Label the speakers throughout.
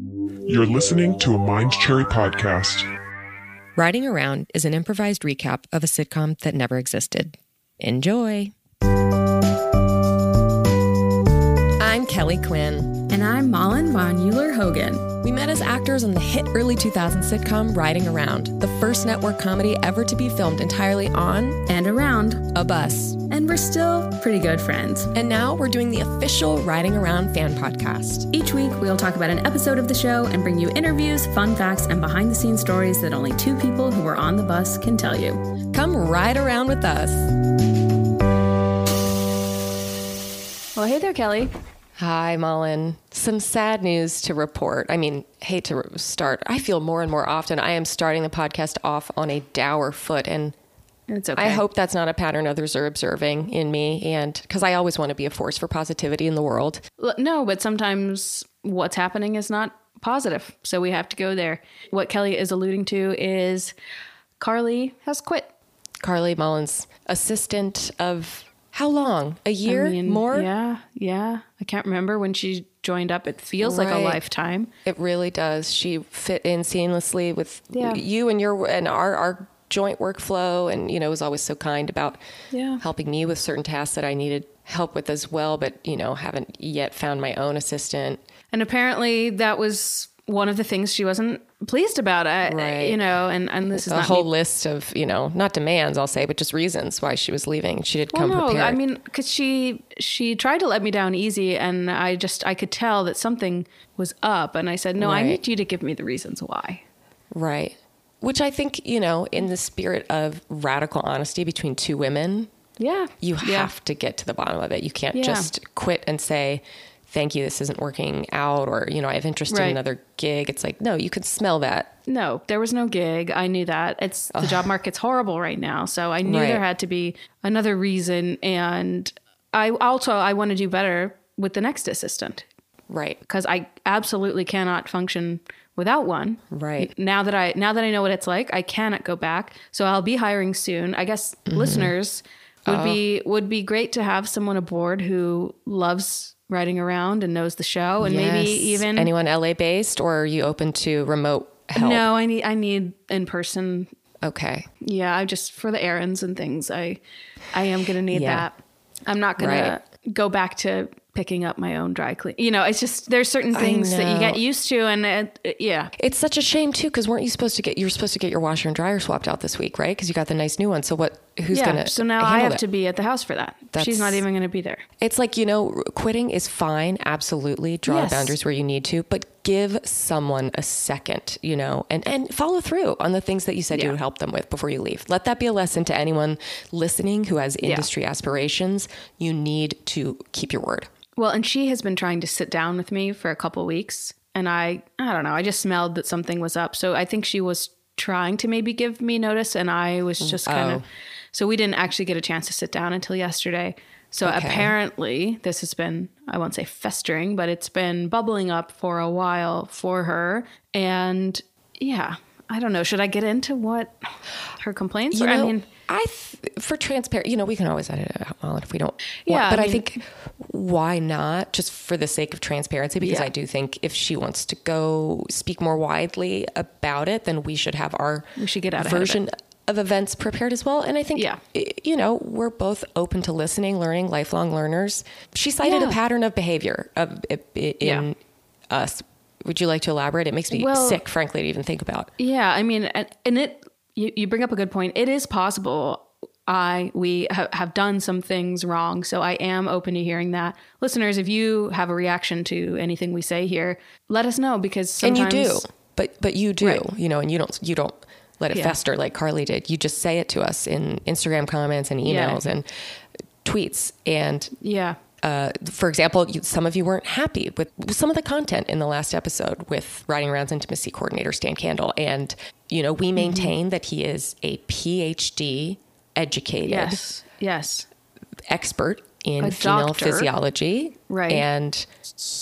Speaker 1: You're listening to a Mind Cherry podcast.
Speaker 2: Riding Around is an improvised recap of a sitcom that never existed. Enjoy. I'm Kelley Quinn.
Speaker 3: And I'm Malin von Euler Hogan.
Speaker 2: We met as actors on the hit early 2000s sitcom Riding Around, the first network comedy ever to be filmed entirely on
Speaker 3: And around.
Speaker 2: a bus.
Speaker 3: And we're still pretty good friends.
Speaker 2: And now we're doing the official Riding Around fan podcast.
Speaker 3: Each week, we'll talk about an episode of the show and bring you interviews, fun facts, and behind the scenes stories that only two people who were on the bus can tell you.
Speaker 2: Come ride around with us.
Speaker 3: Well, hey there, Kelley.
Speaker 2: Hi, Malin. Some sad news to report. I mean, hate to start. I feel more and more often I am starting the podcast off on a dour foot. And
Speaker 3: It's okay.
Speaker 2: I hope that's not a pattern others are observing in me. And because I always want to be a force for positivity in the world.
Speaker 3: No, but sometimes what's happening is not positive. So we have to go there. What Kelley is alluding to is Carly has quit.
Speaker 2: Carly Mullins, assistant of how long? A year?
Speaker 3: I mean,
Speaker 2: More?
Speaker 3: Yeah, yeah. I can't remember when she joined up. It feels like a lifetime.
Speaker 2: It really does. She fit in seamlessly with
Speaker 3: Yeah.
Speaker 2: you and your and our our joint workflow, and you know was always so kind about
Speaker 3: Yeah.
Speaker 2: helping me with certain tasks that I needed help with as well. But you know, haven't yet found my own assistant.
Speaker 3: And apparently that was one of the things she wasn't pleased about. Uh, uh, I,
Speaker 2: Right.
Speaker 3: You know, and, and this is
Speaker 2: A whole
Speaker 3: me.
Speaker 2: list of you know not demands, I'll say, but just reasons why she was leaving. She did
Speaker 3: Well,
Speaker 2: come
Speaker 3: no,
Speaker 2: prepared.
Speaker 3: I mean, because she she tried to let me down easy, and I just I could tell that something was up, and I said, no, I need you to give me the reasons why.
Speaker 2: right. Which I think you know, in the spirit of radical honesty between two women,
Speaker 3: Yeah,
Speaker 2: you
Speaker 3: Yeah.
Speaker 2: have to get to the bottom of it. You can't
Speaker 3: Yeah.
Speaker 2: just quit and say, thank you, this isn't working out, or, you know, I have interest in another gig. It's like, no, you could smell that.
Speaker 3: No, there was no gig. I knew that. It's the job market's horrible right now, so I knew
Speaker 2: Right.
Speaker 3: there had to be another reason. And I also I want to do better with the next assistant
Speaker 2: Right.
Speaker 3: because I absolutely cannot function without one.
Speaker 2: Right.
Speaker 3: Now that I now that I know what it's like, I cannot go back. So I'll be hiring soon. I guess
Speaker 2: Mm-hmm.
Speaker 3: listeners would be
Speaker 2: Oh.
Speaker 3: would be great to have someone aboard who loves riding around and knows the show and maybe even
Speaker 2: anyone LA based, or are you open to remote help?
Speaker 3: No, I need I need in person
Speaker 2: Okay.
Speaker 3: Yeah, I just for the errands and things, I I am gonna need
Speaker 2: Yeah.
Speaker 3: that. I'm not gonna go back to picking up my own dry clean. You know, it's just there's certain things that you get used to, and it, it- yeah,
Speaker 2: It's such a shame too, because weren't you supposed to get you were supposed to get your washer and dryer swapped out this week, right? Because you got the nice new one. So what? Who's
Speaker 3: yeah.
Speaker 2: gonna?
Speaker 3: so now I have
Speaker 2: that?
Speaker 3: to be at the house for that.
Speaker 2: That's-
Speaker 3: She's not even gonna be there.
Speaker 2: It's like, you know, quitting is fine, absolutely. Draw
Speaker 3: Yes.
Speaker 2: boundaries where you need to, but give someone a second, you know, and, and follow through on the things that you said you would help them with before you leave. Let that be a lesson to anyone listening who has industry aspirations. You need to keep your word.
Speaker 3: Well, and she has been trying to sit down with me for a couple weeks, and I I don't know. I just smelled that something was up, so I think she was trying to maybe give me notice, and I was just kind of.
Speaker 2: Oh.
Speaker 3: So we didn't actually get a chance to sit down until yesterday. So
Speaker 2: Okay.
Speaker 3: apparently, this has been I won't say festering, but it's been bubbling up for a while for her, and yeah. I don't know. Should I get into what her complaints
Speaker 2: You know,
Speaker 3: I mean,
Speaker 2: I th- for transparent, you know, we can always edit it out if we don't. want-
Speaker 3: Yeah,
Speaker 2: but
Speaker 3: I
Speaker 2: I, think why not? Just for the sake of transparency, because
Speaker 3: Yeah.
Speaker 2: I do think if she wants to go speak more widely about it, then we should have our
Speaker 3: We should get out
Speaker 2: version of events prepared as well. And I think,
Speaker 3: Yeah.
Speaker 2: you know, we're both open to listening, learning, lifelong learners. She cited
Speaker 3: Yeah.
Speaker 2: a pattern of behavior of in us. Would you like to elaborate? It makes me
Speaker 3: Well-
Speaker 2: sick, frankly, to even think about.
Speaker 3: Yeah, I mean, and, and it you, you bring up a good point. It is possible I we ha- have done some things wrong, so I am open to hearing that. Listeners, if you have a reaction to anything we say here, let us know because sometimes.
Speaker 2: and you do but but you do
Speaker 3: Right.
Speaker 2: you know and you don't you don't let it
Speaker 3: Yeah.
Speaker 2: fester like carly did you just say it to us in instagram comments and
Speaker 3: Yeah.
Speaker 2: emails and tweets and
Speaker 3: Yeah,
Speaker 2: uh, for example you, some of you weren't happy with some of the content in the last episode with riding around's intimacy coordinator stan candle and you know
Speaker 3: Mm-hmm.
Speaker 2: we maintain that he is a phd educated
Speaker 3: yes, yes,
Speaker 2: expert in
Speaker 3: A
Speaker 2: female
Speaker 3: doctor.
Speaker 2: physiology.
Speaker 3: Right.
Speaker 2: And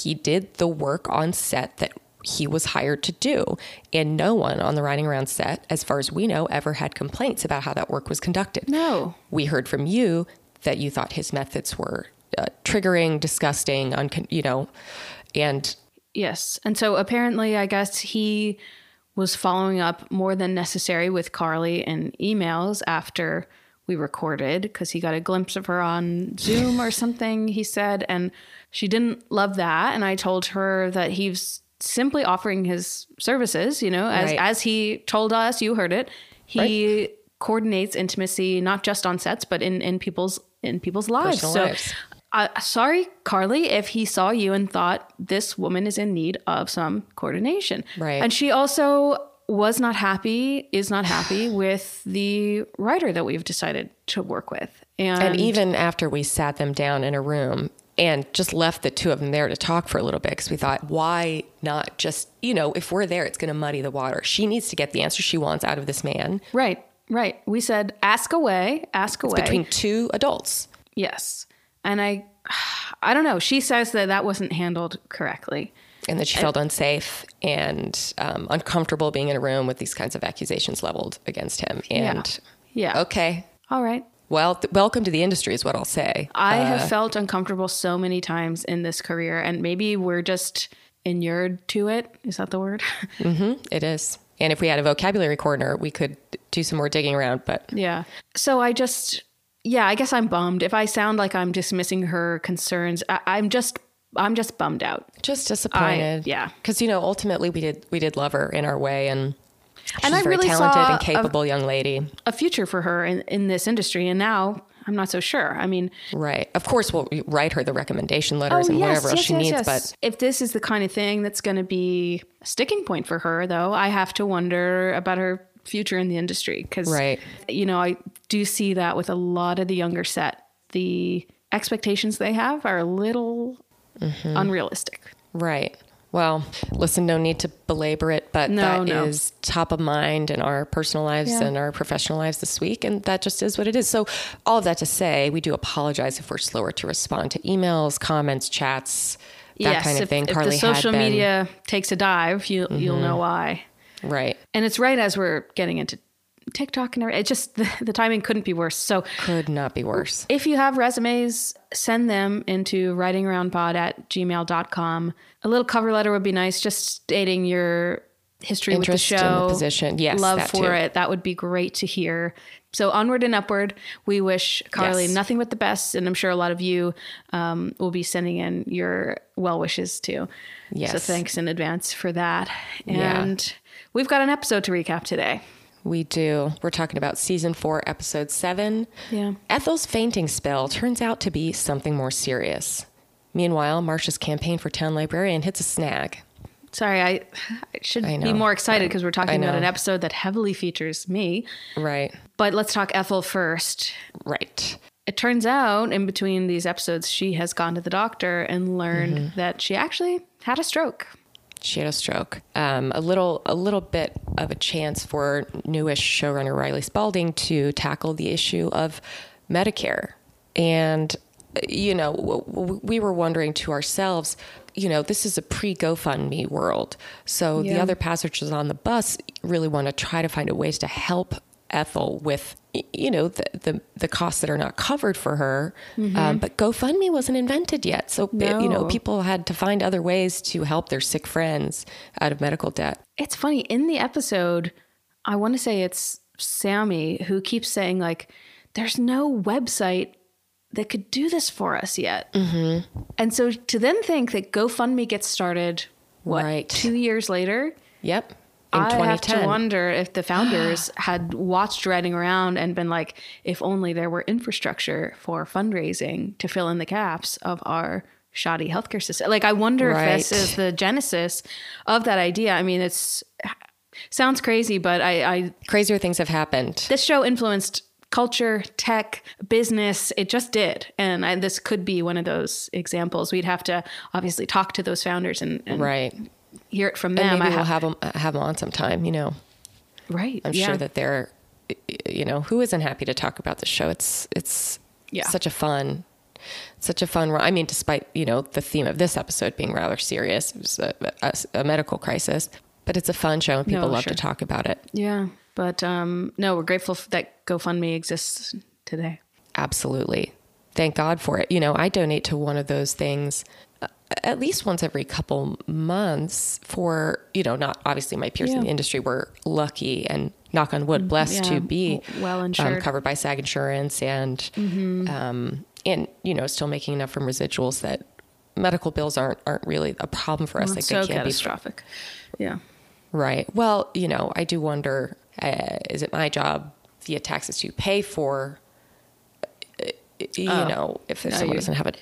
Speaker 2: he did the work on set that he was hired to do. And no one on the Riding Around set, as far as we know, ever had complaints about how that work was conducted.
Speaker 3: No.
Speaker 2: We heard from you that you thought his methods were uh, triggering, disgusting, uncon- you know, and
Speaker 3: Yes. And so apparently, I guess he was following up more than necessary with Carly in emails after we recorded because he got a glimpse of her on Zoom or something, he said. And she didn't love that. And I told her that he's simply offering his services, you know, as,
Speaker 2: Right.
Speaker 3: as he told us, you heard it. He coordinates intimacy, not just on sets, but in, in people's in people's lives.
Speaker 2: Personal
Speaker 3: so
Speaker 2: lives.
Speaker 3: uh, sorry, Carly, if he saw you and thought this woman is in need of some coordination.
Speaker 2: Right.
Speaker 3: And she also was not happy, is not happy with the writer that we've decided to work with. And,
Speaker 2: And even after we sat them down in a room and just left the two of them there to talk for a little bit, because we thought, why not just, you know, if we're there, it's going to muddy the water. She needs to get the answer she wants out of this man
Speaker 3: right, right. We said, ask away, ask away.
Speaker 2: between two adults.
Speaker 3: yes. And I, I don't know. She says that that wasn't handled correctly.
Speaker 2: And that she felt unsafe and um, uncomfortable being in a room with these kinds of accusations leveled against him. And
Speaker 3: Yeah.
Speaker 2: okay,
Speaker 3: All right.
Speaker 2: Well, th- welcome to the industry is what I'll say.
Speaker 3: I
Speaker 2: Uh,
Speaker 3: have felt uncomfortable so many times in this career, and maybe we're just inured to it. Is that the word?
Speaker 2: It is. And if we had a vocabulary corner, we could do some more digging around. But
Speaker 3: yeah. So I just, yeah, I guess I'm bummed. If I sound like I'm dismissing her concerns, I, I'm just, I'm just bummed out.
Speaker 2: just disappointed.
Speaker 3: yeah.
Speaker 2: because you know, ultimately, we did we did love her in our way, and she's
Speaker 3: And I
Speaker 2: a very
Speaker 3: really
Speaker 2: talented and capable young lady.
Speaker 3: A future for her in, in this industry, and now I'm not so sure. I mean,
Speaker 2: Right. Of course, we'll write her the recommendation letters and whatever else she needs. But
Speaker 3: if this is the kind of thing that's going to be a sticking point for her, though, I have to wonder about her future in the industry because,
Speaker 2: Right.
Speaker 3: you know, I do see that with a lot of the younger set. The expectations they have are a little
Speaker 2: Mm-hmm.
Speaker 3: unrealistic.
Speaker 2: right. Well, listen, no need to belabor it, but
Speaker 3: No,
Speaker 2: that is
Speaker 3: no.
Speaker 2: top of mind in our personal lives
Speaker 3: Yeah.
Speaker 2: and our professional lives this week, and that just is what it is. So, all of that to say, we do apologize if we're slower to respond to emails, comments, chats, that kind of
Speaker 3: if,
Speaker 2: thing.
Speaker 3: if
Speaker 2: Carly
Speaker 3: the social
Speaker 2: had been, Mm-hmm.
Speaker 3: media takes a dive, you, you'll know why.
Speaker 2: right.
Speaker 3: And it's right as we're getting into TikTok and everything. It just, the, the timing couldn't be worse. So
Speaker 2: Could not be worse.
Speaker 3: if you have resumes, send them into ridingaroundpod at gmail.com. A little cover letter would be nice, just stating your history
Speaker 2: Interest
Speaker 3: with
Speaker 2: in
Speaker 3: the
Speaker 2: the
Speaker 3: show.
Speaker 2: position. Yes,
Speaker 3: Love
Speaker 2: that
Speaker 3: for
Speaker 2: too.
Speaker 3: it. That would be great to hear. So onward and upward. We wish Carly
Speaker 2: Yes.
Speaker 3: nothing but the best. And I'm sure a lot of you um, will be sending in your well wishes too.
Speaker 2: Yes.
Speaker 3: So thanks in advance for that.
Speaker 2: Yeah.
Speaker 3: And we've got an episode to recap today.
Speaker 2: We do. We're talking about season four, episode seven.
Speaker 3: Yeah.
Speaker 2: Ethel's fainting spell turns out to be something more serious. Meanwhile, Marcia's campaign for town librarian hits a snag.
Speaker 3: Sorry, I, I should
Speaker 2: I
Speaker 3: be more excited because we're talking about an episode that heavily features me.
Speaker 2: Right.
Speaker 3: But let's talk Ethel first.
Speaker 2: Right.
Speaker 3: It turns out in between these episodes, she has gone to the doctor and learned
Speaker 2: Mm-hmm.
Speaker 3: that she actually had a stroke.
Speaker 2: She had a stroke. Um, a little, a little bit of a chance for newish showrunner Riley Spalding to tackle the issue of Medicare, and you know, w- w- we were wondering to ourselves, you know, this is a pre GoFundMe world, so the other passengers on the bus really want to try to find a ways to help Ethel with you know the the, the costs that are not covered for her. Um, but GoFundMe wasn't invented yet, so you know people had to find other ways to help their sick friends out of medical debt.
Speaker 3: It's funny in the episode, I want to say it's Sammy who keeps saying like, "There's no website that could do this for us yet." Mm-hmm. And so to then think that GoFundMe gets started, what
Speaker 2: Right.
Speaker 3: two years later?
Speaker 2: Yep. In
Speaker 3: I have to wonder if the founders had watched Riding Around and been like, if only there were infrastructure for fundraising to fill in the gaps of our shoddy healthcare system. Like, I wonder if this is the genesis of that idea. I mean, it's sounds crazy, but I, I
Speaker 2: Crazier things have happened.
Speaker 3: this show influenced culture, tech, business. It just did, and I, this could be one of those examples. We'd have to obviously talk to those founders and, and
Speaker 2: Right.
Speaker 3: Hear it from
Speaker 2: And
Speaker 3: them.
Speaker 2: maybe
Speaker 3: I
Speaker 2: we'll have them have them on sometime. You know,
Speaker 3: right.
Speaker 2: I'm
Speaker 3: yeah.
Speaker 2: sure that they're, you know, who isn't happy to talk about the show? It's it's
Speaker 3: Yeah.
Speaker 2: such a fun, such a fun. I mean, despite you know the theme of this episode being rather serious, it was a, a, a medical crisis, but it's a fun show and people
Speaker 3: No,
Speaker 2: love
Speaker 3: sure.
Speaker 2: to talk about it.
Speaker 3: Yeah, but um, no, we're grateful that GoFundMe exists today.
Speaker 2: Absolutely. Thank God for it. You know, I donate to one of those things uh, at least once every couple months for you know not obviously my peers in the industry were lucky and knock on wood blessed
Speaker 3: yeah,
Speaker 2: to be
Speaker 3: well
Speaker 2: um,
Speaker 3: insured. Mm-hmm.
Speaker 2: covered by SAG insurance and um, and you know still making enough from residuals that medical bills aren't aren't really a problem for us
Speaker 3: Well,
Speaker 2: like
Speaker 3: it's
Speaker 2: they
Speaker 3: so
Speaker 2: can be
Speaker 3: catastrophic. Yeah.
Speaker 2: Right. Well, you know, I do wonder uh, is it my job via taxes to pay for, uh, you
Speaker 3: Oh.
Speaker 2: know, if
Speaker 3: No,
Speaker 2: someone
Speaker 3: you-
Speaker 2: doesn't have a.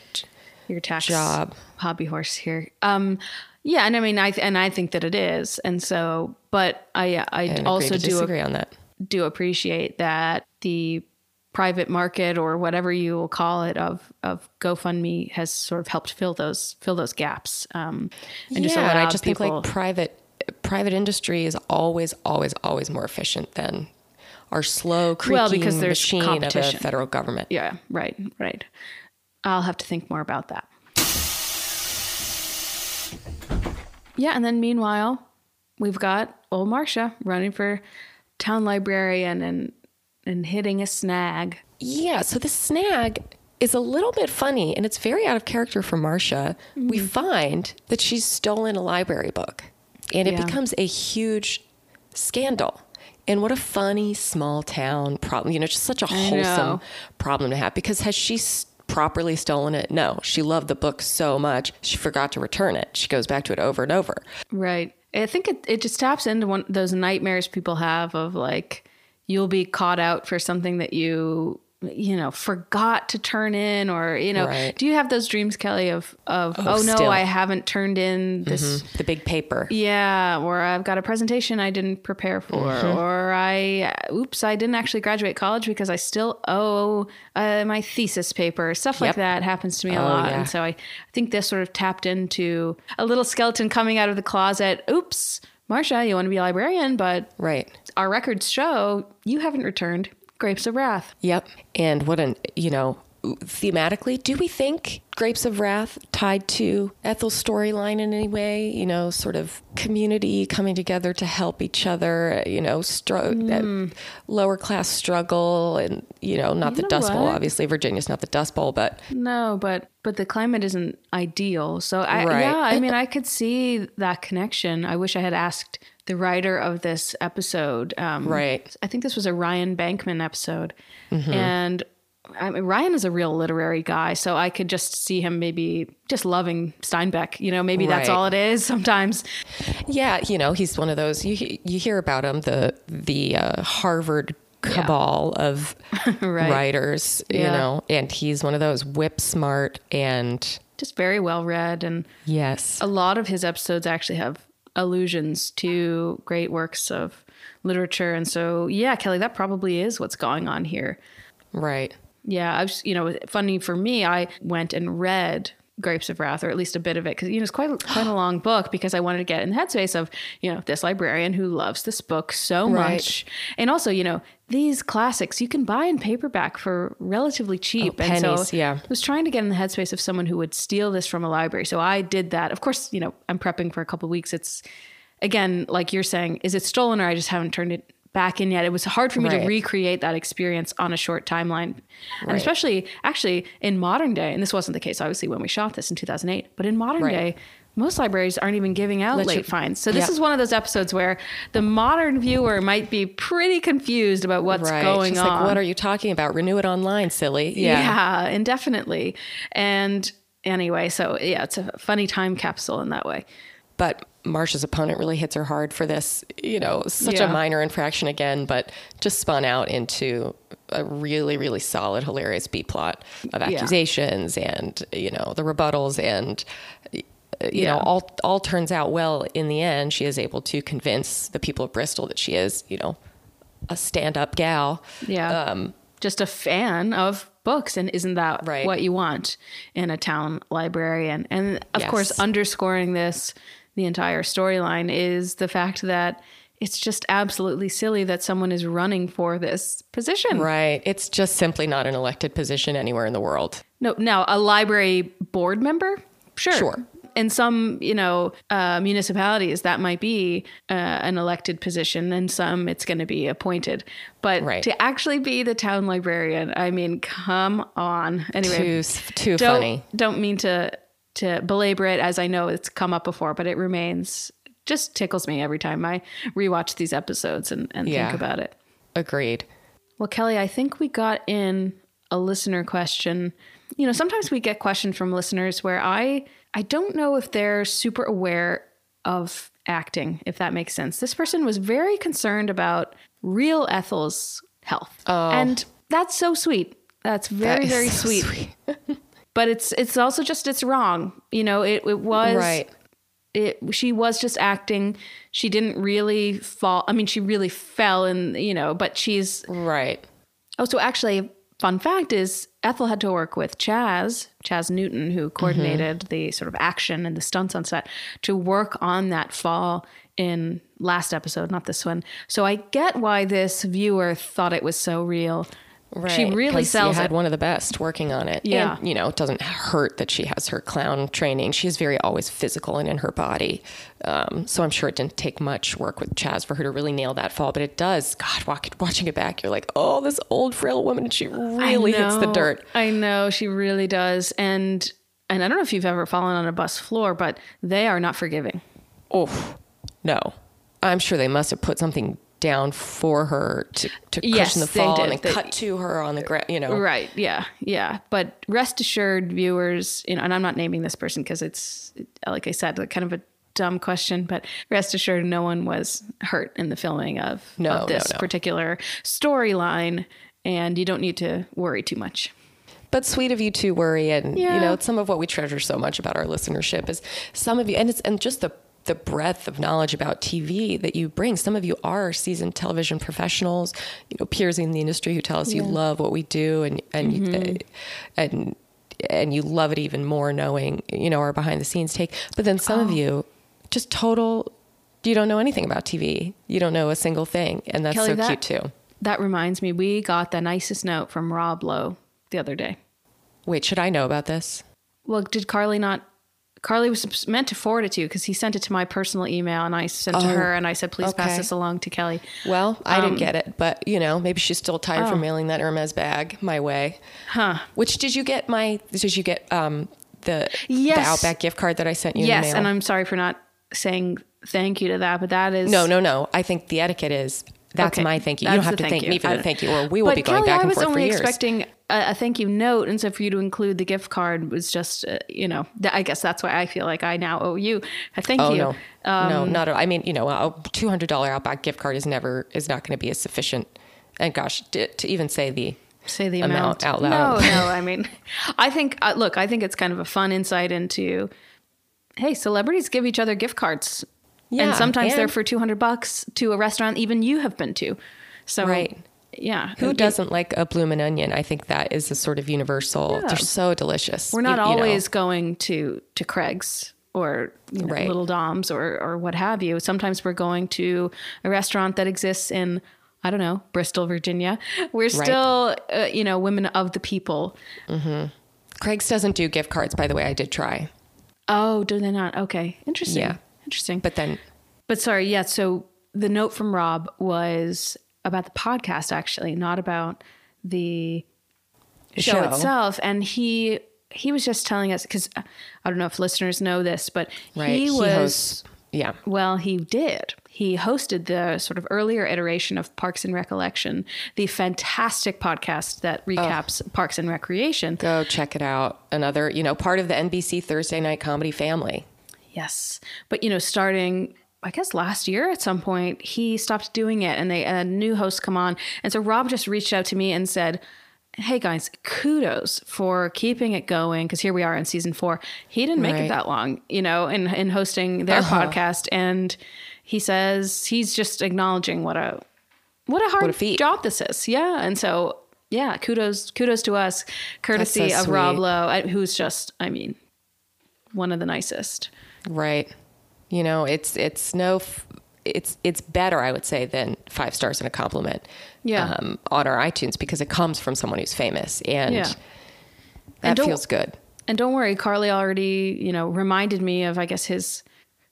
Speaker 3: your tax
Speaker 2: job.
Speaker 3: hobby horse here. Um, yeah, and I mean, I and I think that it is, and so, but I I
Speaker 2: and
Speaker 3: also do
Speaker 2: agree on that.
Speaker 3: do appreciate that the private market or whatever you will call it of of GoFundMe has sort of helped fill those fill those gaps. Um, and just
Speaker 2: yeah, and I just
Speaker 3: people,
Speaker 2: think like private private industry is always, always, always more efficient than our slow creaking
Speaker 3: Well, because there's
Speaker 2: machine of a
Speaker 3: competition.
Speaker 2: federal government.
Speaker 3: yeah, right, right. I'll have to think more about that. Yeah, and then meanwhile, we've got old Marcia running for town librarian and and hitting a snag.
Speaker 2: Yeah, so the snag is a little bit funny and it's very out of character for Marcia. We
Speaker 3: Mm-hmm.
Speaker 2: find that she's stolen a library book and it
Speaker 3: Yeah.
Speaker 2: becomes a huge scandal. And what a funny small town problem, you know, just such a wholesome problem to have because has she s- properly stolen it? No, she loved the book so much, she forgot to return it. She goes back to it over and over.
Speaker 3: Right. I think it, it just taps into one those nightmares people have of like you'll be caught out for something that you you know forgot to turn in or you know
Speaker 2: Right.
Speaker 3: do you have those dreams Kelley of of oh, no
Speaker 2: still.
Speaker 3: I haven't turned in this
Speaker 2: The big paper.
Speaker 3: yeah or I've got a presentation I didn't prepare for
Speaker 2: Mm-hmm.
Speaker 3: or I oops I didn't actually graduate college because I still owe uh, my thesis paper stuff like that happens to me a
Speaker 2: Oh,
Speaker 3: lot
Speaker 2: yeah.
Speaker 3: and so I, I think this sort of tapped into a little skeleton coming out of the closet. Oops, Marcia, you want to be a librarian, but
Speaker 2: Right.
Speaker 3: our records show you haven't returned Grapes of Wrath.
Speaker 2: Yep. And what an, you know, thematically, do we think Grapes of Wrath tied to Ethel's storyline in any way? You know, sort of community coming together to help each other, you know, stro- that hmm. lower class struggle and, you know, not the
Speaker 3: know
Speaker 2: Dust Bowl.
Speaker 3: what?
Speaker 2: Obviously, Virginia's not the Dust Bowl, but
Speaker 3: No, but but the climate isn't ideal. So I
Speaker 2: Right.
Speaker 3: yeah, I mean I could see that connection. I wish I had asked the writer of this episode. Um,
Speaker 2: Right.
Speaker 3: I think this was a Ryan Bankman episode, and I mean, Ryan is a real literary guy, so I could just see him maybe just loving Steinbeck. You know, maybe that's
Speaker 2: Right.
Speaker 3: all it is. Sometimes,
Speaker 2: yeah, you know, he's one of those, you, you hear about him, the, the uh, Harvard cabal of
Speaker 3: Right.
Speaker 2: writers, you
Speaker 3: Yeah.
Speaker 2: know, and he's one of those whip smart and
Speaker 3: just very well read, and
Speaker 2: yes.
Speaker 3: a lot of his episodes actually have allusions to great works of literature. And so, yeah, Kelley, that probably is what's going on here.
Speaker 2: Right.
Speaker 3: Yeah, I was, you know, funny for me, I went and read Grapes of Wrath, or at least a bit of it, because you know it's quite a, quite a long book. Because I wanted to get in the headspace of you know this librarian who loves this book so
Speaker 2: Right.
Speaker 3: much, and also you know these classics you can buy in paperback for relatively cheap. Oh, and
Speaker 2: pennies,
Speaker 3: so
Speaker 2: yeah.
Speaker 3: I was trying to get in the headspace of someone who would steal this from a library. So I did that. Of course, you know I'm prepping for a couple of weeks. It's again like you're saying, is it stolen or I just haven't turned it back in yet? It was hard for me to recreate that experience on a short timeline, and
Speaker 2: Right.
Speaker 3: especially actually in modern day. And this wasn't the case obviously when we shot this in 2008, but in modern
Speaker 2: Right.
Speaker 3: day. Most libraries aren't even giving out
Speaker 2: Let
Speaker 3: late
Speaker 2: you-
Speaker 3: fines. So this
Speaker 2: Yep.
Speaker 3: is one of those episodes where the modern viewer might be pretty confused about what's
Speaker 2: right.
Speaker 3: going
Speaker 2: Just
Speaker 3: on.
Speaker 2: like, what are you talking about? Renew it online, silly. Yeah.
Speaker 3: Yeah, indefinitely. And anyway, so yeah, it's a funny time capsule in that way.
Speaker 2: But Marsha's opponent really hits her hard for this, you know, such
Speaker 3: Yeah.
Speaker 2: a minor infraction again, but just spun out into a really, really solid, hilarious B plot of
Speaker 3: Yeah.
Speaker 2: accusations and, you know, the rebuttals and, uh, you
Speaker 3: Yeah.
Speaker 2: know, all, all turns out well in the end. She is able to convince the people of Bristol that she is, you know, a stand up gal.
Speaker 3: Yeah.
Speaker 2: Um,
Speaker 3: Just a fan of books. And isn't that
Speaker 2: Right.
Speaker 3: what you want in a town librarian? And of
Speaker 2: Yes.
Speaker 3: course, underscoring this, the entire storyline is the fact that it's just absolutely silly that someone is running for this position.
Speaker 2: Right. It's just simply not an elected position anywhere in the world.
Speaker 3: No, now a library board member, sure,
Speaker 2: Sure.
Speaker 3: In some, you know, uh, municipalities, that might be uh, an elected position, and some it's going to be appointed. But
Speaker 2: Right.
Speaker 3: to actually be the town librarian, I mean, come on. Anyway,
Speaker 2: Too, too
Speaker 3: don't
Speaker 2: funny.
Speaker 3: don't mean to to belabor it as I know it's come up before, but it remains just tickles me every time I rewatch these episodes and, and
Speaker 2: Yeah.
Speaker 3: think about it.
Speaker 2: Agreed.
Speaker 3: Well, Kelley, I think we got in a listener question. You know, sometimes we get questions from listeners where I I don't know if they're super aware of acting, if that makes sense. This person was very concerned about real Ethel's health. Oh. And that's so sweet. That's very,
Speaker 2: Oh. That
Speaker 3: very
Speaker 2: so
Speaker 3: sweet. But it's it's also just it's wrong. You know, it it was
Speaker 2: Right.
Speaker 3: it she was just acting. She didn't really fall. I mean, she really fell and you know, but she's
Speaker 2: Right.
Speaker 3: Oh, so actually, fun fact is Ethel had to work with Chaz, Chaz Newton, who mm-hmm. coordinated the sort of action and the stunts on set to work on that fall in last episode, not this one. So I get why this viewer thought it was so real.
Speaker 2: Right.
Speaker 3: She really sells
Speaker 2: you had
Speaker 3: it.
Speaker 2: one of the best working on it.
Speaker 3: Yeah.
Speaker 2: And, you know, it doesn't hurt that she has her clown training. She's very always physical and in her body. Um, so I'm sure it didn't take much work with Chaz for her to really nail that fall, but it does. God, walk, watching it back, you're like, oh, this old frail woman, she really hits the dirt.
Speaker 3: I know she really does, and and I don't know if you've ever fallen on a bus floor, but they are not forgiving.
Speaker 2: Oh, no. I'm sure they must have put something down for her to, to cushion
Speaker 3: Yes,
Speaker 2: the fall and
Speaker 3: They-
Speaker 2: cut to her on the ground, you know.
Speaker 3: Right. Yeah. Yeah. But rest assured, viewers, you know, and I'm not naming this person because it's, like I said, kind of a dumb question, but rest assured, no one was hurt in the filming of,
Speaker 2: No,
Speaker 3: of
Speaker 2: no,
Speaker 3: this
Speaker 2: no.
Speaker 3: particular storyline. And you don't need to worry too much.
Speaker 2: But sweet of you to worry, and
Speaker 3: Yeah.
Speaker 2: you know, some of what we treasure so much about our listenership is some of you, and it's and just the the breadth of knowledge about TV that you bring. Some of you are seasoned television professionals, you know, peers in the industry who tell us you love what we do, and and
Speaker 3: Mm-hmm.
Speaker 2: and and you love it even more knowing you know our behind the scenes take. But then some of
Speaker 3: Oh.
Speaker 2: you, just total, you don't know anything about TV. You don't know a single thing, and that's
Speaker 3: Kelley,
Speaker 2: so
Speaker 3: that-
Speaker 2: cute too.
Speaker 3: That reminds me, we got the nicest note from Rob Lowe the other day.
Speaker 2: Wait, should I know about this?
Speaker 3: Well, did Carly not? Carly was meant to forward it to you because he sent it to my personal email and I sent to
Speaker 2: Oh,
Speaker 3: her and I said, please pass this along to Kelley.
Speaker 2: Well, I
Speaker 3: Um,
Speaker 2: didn't get it, but you know, maybe she's still tired
Speaker 3: Oh.
Speaker 2: from mailing that Hermes bag my way.
Speaker 3: Huh.
Speaker 2: Which did you get my? Did you get um the
Speaker 3: Yes.
Speaker 2: the Outback gift card that I sent you? in the
Speaker 3: Yes, and I'm sorry for not saying thank you to that, but that is
Speaker 2: no, no, no. I think the etiquette is that's
Speaker 3: Okay,
Speaker 2: my thank you. You don't have to thank
Speaker 3: you.
Speaker 2: me for
Speaker 3: I-
Speaker 2: the thank you, or we will
Speaker 3: but
Speaker 2: be going
Speaker 3: Kelley,
Speaker 2: back
Speaker 3: I
Speaker 2: and
Speaker 3: was
Speaker 2: forth for
Speaker 3: only
Speaker 2: years.
Speaker 3: expecting a, a thank you note, and so for you to include the gift card was just, uh, you know, th- I guess that's why I feel like I now owe you a thank
Speaker 2: Oh
Speaker 3: you.
Speaker 2: no,
Speaker 3: Um,
Speaker 2: no, not at all. I mean, you know, a two hundred dollar Outback gift card is never is not going to be a sufficient. And gosh, to, to even say the
Speaker 3: Say the
Speaker 2: amount
Speaker 3: amount,
Speaker 2: out loud.
Speaker 3: No, no. I mean, I think. Uh, look, I think it's kind of a fun insight into. Hey, celebrities give each other gift cards,
Speaker 2: Yeah,
Speaker 3: and sometimes they're for two hundred bucks to a restaurant even you have been to. So,
Speaker 2: Right.
Speaker 3: Yeah,
Speaker 2: Who doesn't like a bloomin' onion? I think that is a sort of universal.
Speaker 3: Yeah.
Speaker 2: They're so delicious.
Speaker 3: We're not
Speaker 2: You- you know.
Speaker 3: always going to to Craig's or you know,
Speaker 2: Right.
Speaker 3: Little Dom's or or what have you. Sometimes we're going to a restaurant that exists in I don't know Bristol, Virginia. We're still uh, you know women of the people. Mm-hmm.
Speaker 2: Craig's doesn't do gift cards, by the way. I did try,
Speaker 3: Oh, do they not? Okay, interesting.
Speaker 2: Yeah.
Speaker 3: interesting.
Speaker 2: but then
Speaker 3: But sorry, yeah. So the note from Rob was about the podcast, actually, not about the show,
Speaker 2: show.
Speaker 3: itself. And he he was just telling us because uh, I don't know if listeners know this, but
Speaker 2: right,
Speaker 3: he was
Speaker 2: hosts- yeah,
Speaker 3: well, he did. He hosted the sort of earlier iteration of Parks and Recollection, the fantastic podcast that recaps Parks and Recreation.
Speaker 2: go check it out. Another, you know, part of the NBC Thursday night comedy family.
Speaker 3: Yes. But, you know, starting, I guess last year at some point, he stopped doing it and they a new host come on. And so Rob just reached out to me and said, Hey guys, kudos for keeping it going because here we are in season four. He didn't make it that long, you know, in, in hosting their
Speaker 2: Uh-huh.
Speaker 3: podcast. And he says he's just acknowledging what a what a hard
Speaker 2: What a
Speaker 3: job this is. Yeah. And so yeah, kudos kudos to us, courtesy
Speaker 2: so
Speaker 3: of Rob. Lowe, uh, who's just, I mean, one of the nicest.
Speaker 2: Right. You know, it's it's no, f- it's it's better, I would say, than five stars and a compliment.
Speaker 3: Yeah.
Speaker 2: Um, on our iTunes because it comes from someone who's famous, and
Speaker 3: Yeah.
Speaker 2: that
Speaker 3: And
Speaker 2: feels good.
Speaker 3: And don't worry, Carly already, you know, reminded me of, I guess, his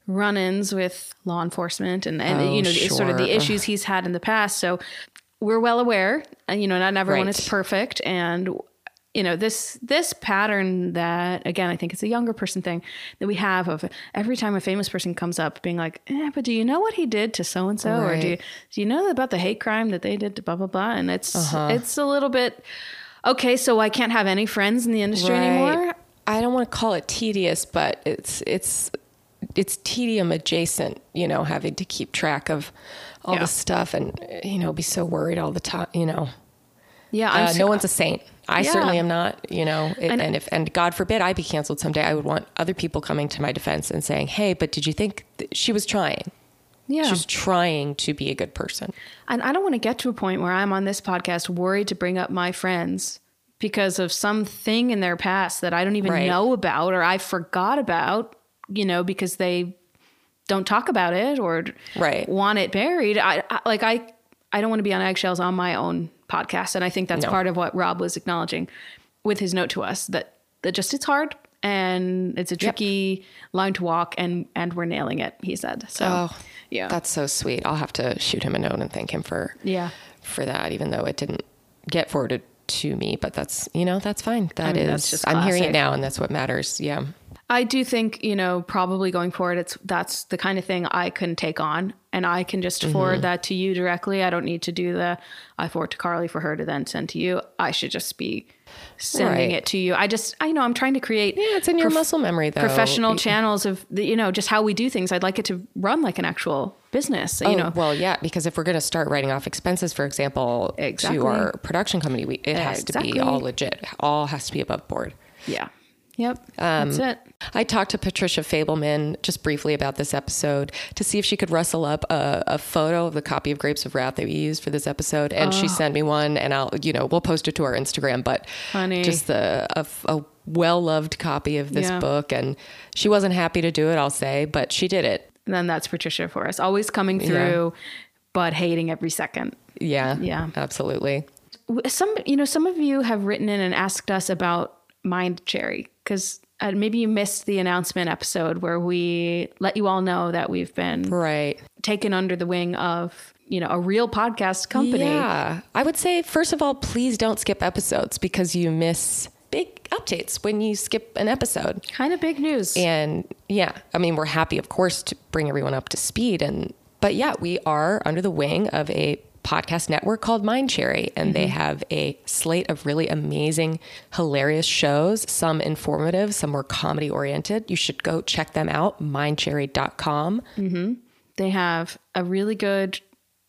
Speaker 3: run-ins with law enforcement and, and
Speaker 2: Oh,
Speaker 3: you know, the- sort of the
Speaker 2: sure.
Speaker 3: issues he's had in the past. So we're well aware, and you know, not everyone is perfect, and you know this this pattern that again I think it's a younger person thing that we have of every time a famous person comes up being like, eh, but do you know what he did to so and so, or do you, do you know about the hate crime that they did to blah blah blah? And it's it's a little bit okay. So I can't have any friends in the industry anymore.
Speaker 2: I don't want to call it tedious, but it's it's it's tedium adjacent. You know, having to keep track of all
Speaker 3: Yeah.
Speaker 2: the stuff and you know be so worried all the time. You know,
Speaker 3: Yeah,
Speaker 2: uh,
Speaker 3: s-
Speaker 2: no one's a saint. I
Speaker 3: Yeah.
Speaker 2: certainly am not. You know, it,
Speaker 3: And-
Speaker 2: and, if and God forbid I be canceled someday, I would want other people coming to my defense and saying, "Hey, but did you think th- she was trying?
Speaker 3: yeah.
Speaker 2: She's trying to be a good person."
Speaker 3: And I don't want to get to a point where I'm on this podcast worried to bring up my friends because of something in their past that I don't even
Speaker 2: Right.
Speaker 3: know about or I forgot about, you know, because they don't talk about it or
Speaker 2: Right.
Speaker 3: want it buried. I, I like I I don't want to be on eggshells on my own podcast and I think that's
Speaker 2: No.
Speaker 3: part of what Rob was acknowledging with his note to us that that just it's hard and it's a tricky line to walk and and we're nailing it, he said. So
Speaker 2: Oh,
Speaker 3: yeah.
Speaker 2: That's so sweet. I'll have to shoot him a note and thank him for
Speaker 3: Yeah.
Speaker 2: for that, even though it didn't get forwarded to me. But that's you know that's fine. That is
Speaker 3: mean, that's just
Speaker 2: I'm hearing it now, and that's what matters. Yeah.
Speaker 3: I do think, you know, probably going forward, it's that's the kind of thing I can take on and I can just
Speaker 2: Mm-hmm.
Speaker 3: forward that to you directly. I don't need to do the I forward to Carly for her to then send to you. I should just be sending
Speaker 2: Right.
Speaker 3: it to you. I just, I know I'm trying to create
Speaker 2: Yeah, it's in your
Speaker 3: prof-
Speaker 2: muscle memory though.
Speaker 3: professional channels of, the, you know, just how we do things. I'd like it to run like an actual business,
Speaker 2: Oh,
Speaker 3: you know.
Speaker 2: well, yeah, because if we're going to start writing off expenses, for example,
Speaker 3: Exactly.
Speaker 2: to our production company, we, it has to be all legit. All has to be above board.
Speaker 3: Yeah. Yep.
Speaker 2: Um,
Speaker 3: that's it.
Speaker 2: I talked to Patricia Fableman just briefly about this episode to see if she could rustle up a, a photo of the copy of Grapes of Wrath that we used for this episode, and she sent me one, and I'll you know we'll post it to our Instagram. But just the a, a well loved copy of this
Speaker 3: Yeah.
Speaker 2: book, and she wasn't happy to do it, I'll say, but she did it.
Speaker 3: And then that's Patricia for us. Always coming through, but hating every second.
Speaker 2: Yeah,
Speaker 3: Yeah.
Speaker 2: absolutely.
Speaker 3: some you know some of you have written in and asked us about mind cherry because uh, maybe you missed the announcement episode where we let you all know that we've been
Speaker 2: Right.
Speaker 3: taken under the wing of you know a real podcast company
Speaker 2: Yeah. I would say, first of all, please don't skip episodes because you miss big updates when you skip an episode.
Speaker 3: kind of big news
Speaker 2: And yeah, I mean, we're happy, of course, to bring everyone up to speed. And, but yeah, we are under the wing of a podcast network called Mindcherry, and they mm-hmm. have a slate of really amazing, hilarious shows, some informative, some more comedy oriented. You should go check them out, mindcherry.com. Mm-hmm.
Speaker 3: they have a really good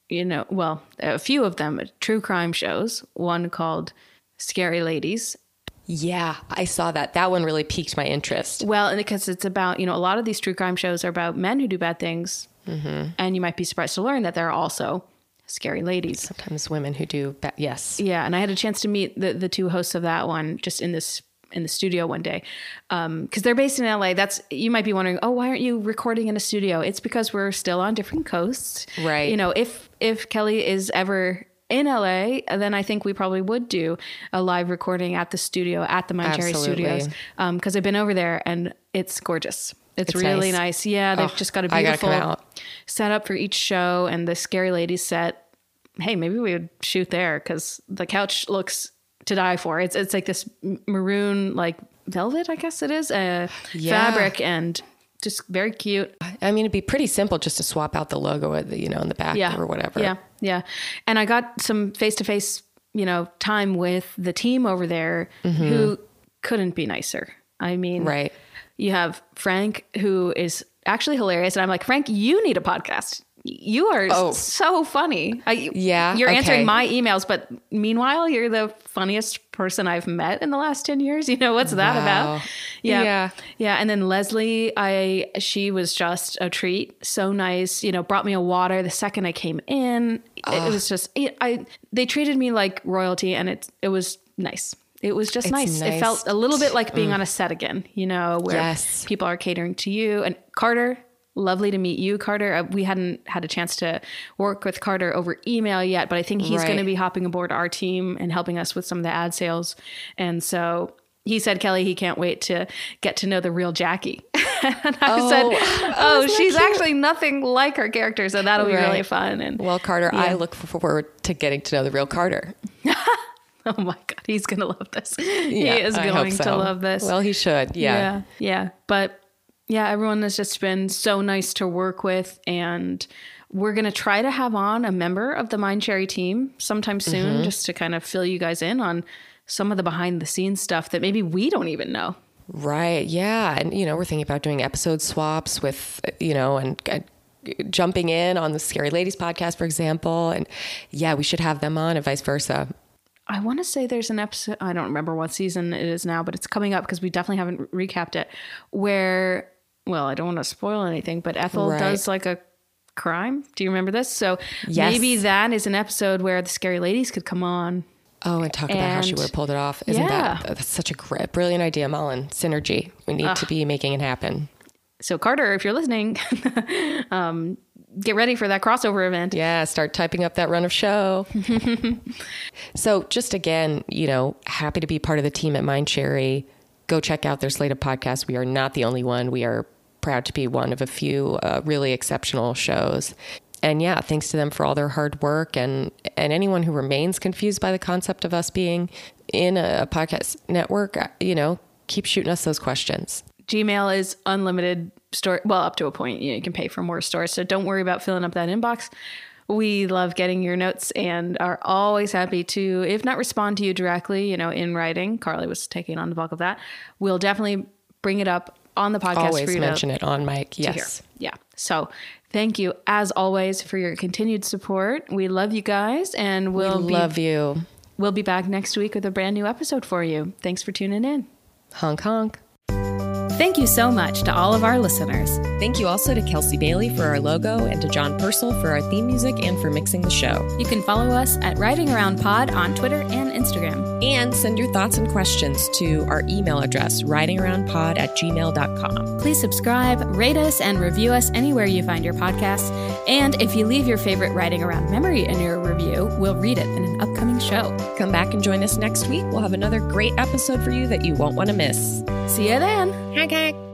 Speaker 3: you know well a few of them true crime shows one called scary ladies
Speaker 2: Yeah, I saw that. That one really piqued my interest.
Speaker 3: Well, and because it's about, you know, a lot of these true crime shows are about men who do bad things. Mm-hmm. And you might be surprised to learn that there are also scary ladies.
Speaker 2: Sometimes women who do, ba- yes.
Speaker 3: Yeah. And I had a chance to meet the, the two hosts of that one just in this in the studio one day um, because they're based in LA. That's you might be wondering, oh, why aren't you recording in a studio? It's because we're still on different coasts,
Speaker 2: Right.
Speaker 3: You know, if if Kelley is ever in LA, then I think we probably would do a live recording at the studio at the Mind Cherry. Studios um, because I've been over there and it's gorgeous. It's,
Speaker 2: It's
Speaker 3: really
Speaker 2: nice.
Speaker 3: nice. Yeah, they've
Speaker 2: Oh,
Speaker 3: just got a beautiful setup for each show, and the Scary Lady set. Hey, maybe we would shoot there because the couch looks to die for. It's it's like this maroon like velvet, I guess it is, uh,
Speaker 2: Yeah.
Speaker 3: fabric, and just very cute.
Speaker 2: I mean, it'd be pretty simple just to swap out the logo, the, you know, in the back
Speaker 3: yeah
Speaker 2: or whatever.
Speaker 3: yeah yeah and i got some face-to-face you know time with the team over there who couldn't be nicer i mean
Speaker 2: Mm-hmm. Right.
Speaker 3: You have frank who is actually hilarious and i'm like frank you need a podcast you are
Speaker 2: Oh.
Speaker 3: so funny I,
Speaker 2: Yeah,
Speaker 3: you're answering my emails but meanwhile you're the funniest person i've met in the last 10 years you know what's that
Speaker 2: Wow.
Speaker 3: about yeah
Speaker 2: Yeah.
Speaker 3: yeah, and then Leslie, I she was just a treat. So nice, you know, brought me a water the second I came in. It, it was just I they treated me like royalty and it it was nice. It was just
Speaker 2: It's
Speaker 3: nice. It felt a little bit like being on a set again, you know, where
Speaker 2: Yes.
Speaker 3: people are catering to you and Carter Lovely to meet you, Carter. Uh, We hadn't had a chance to work with Carter over email yet, but I think he's
Speaker 2: Right.
Speaker 3: going to be hopping aboard our team and helping us with some of the ad sales. And so he said, Kelley, he can't wait to get to know the real Jackie. and I
Speaker 2: Oh,
Speaker 3: said,
Speaker 2: oh,
Speaker 3: Oh,
Speaker 2: that
Speaker 3: she's
Speaker 2: cute?
Speaker 3: actually nothing like her character. So that'll be
Speaker 2: Right.
Speaker 3: really fun. And
Speaker 2: Well, Carter, I look forward to getting to know the real Carter.
Speaker 3: Oh my god, he's gonna love this.
Speaker 2: Yeah,
Speaker 3: he is
Speaker 2: I
Speaker 3: going to love this.
Speaker 2: Well, he should. Yeah.
Speaker 3: yeah, yeah. But yeah, everyone has just been so nice to work with, and we're gonna try to have on a member of the Mind Cherry team sometime soon,
Speaker 2: Mm-hmm.
Speaker 3: just to kind of fill you guys in on some of the behind the scenes stuff that maybe we don't even know.
Speaker 2: Right. Yeah. And, you know, we're thinking about doing episode swaps with, you know, and, and jumping in on the Scary Ladies podcast, for example. And yeah, we should have them on and vice versa.
Speaker 3: I want to say there's an episode, I don't remember what season it is now, but it's coming up because we definitely haven't recapped it, where, well, I don't want to spoil anything, but Ethel
Speaker 2: Right.
Speaker 3: does like a crime. Do you remember this? So
Speaker 2: Yes.
Speaker 3: maybe that is an episode where the scary ladies could come on.
Speaker 2: Oh, and talk about how she would have pulled it off. Isn't
Speaker 3: Yeah.
Speaker 2: that that's such a brilliant idea, Malin? Synergy. We need to be making it happen.
Speaker 3: So, Carter, if you're listening, um, get ready for that crossover event.
Speaker 2: Yeah, start typing up that run of show. so, just again, you know, happy to be part of the team at Mind Cherry. Go check out their slate of podcasts. We are not the only one. We are proud to be one of a few uh, really exceptional shows. And yeah, thanks to them for all their hard work and and anyone who remains confused by the concept of us being in a, a podcast network, uh, you know, keep shooting us those questions.
Speaker 3: Gmail is unlimited store. Well, up to a point, you, know, you can pay for more stores. So don't worry about filling up that inbox. We love getting your notes and are always happy to, if not respond to you directly, you know, in writing. Carly was taking on the bulk of that. We'll definitely bring it up on the podcast for
Speaker 2: Always mention
Speaker 3: to,
Speaker 2: it on mic. Yes.
Speaker 3: Yeah. So thank you as always for your continued support. We love you guys and we'll
Speaker 2: We
Speaker 3: be
Speaker 2: love you.
Speaker 3: we'll be back next week with a brand new episode for you. Thanks for tuning in.
Speaker 2: Honk honk.
Speaker 3: Thank you so much to all of our listeners.
Speaker 4: Thank you also to Kelsey Bailey for our logo and to John Purcell for our theme music and for mixing the show.
Speaker 3: You can follow us at Riding Around Pod on Twitter and Instagram.
Speaker 4: And send your thoughts and questions to our email address, ridingaroundpod at gmail.com.
Speaker 3: Please subscribe, rate us, and review us anywhere you find your podcasts. And if you leave your favorite Writing Around memory in your review, we'll read it in an upcoming show.
Speaker 4: Come back and join us next week. We'll have another great episode for you that you won't want to miss.
Speaker 3: See you then.
Speaker 4: Hack.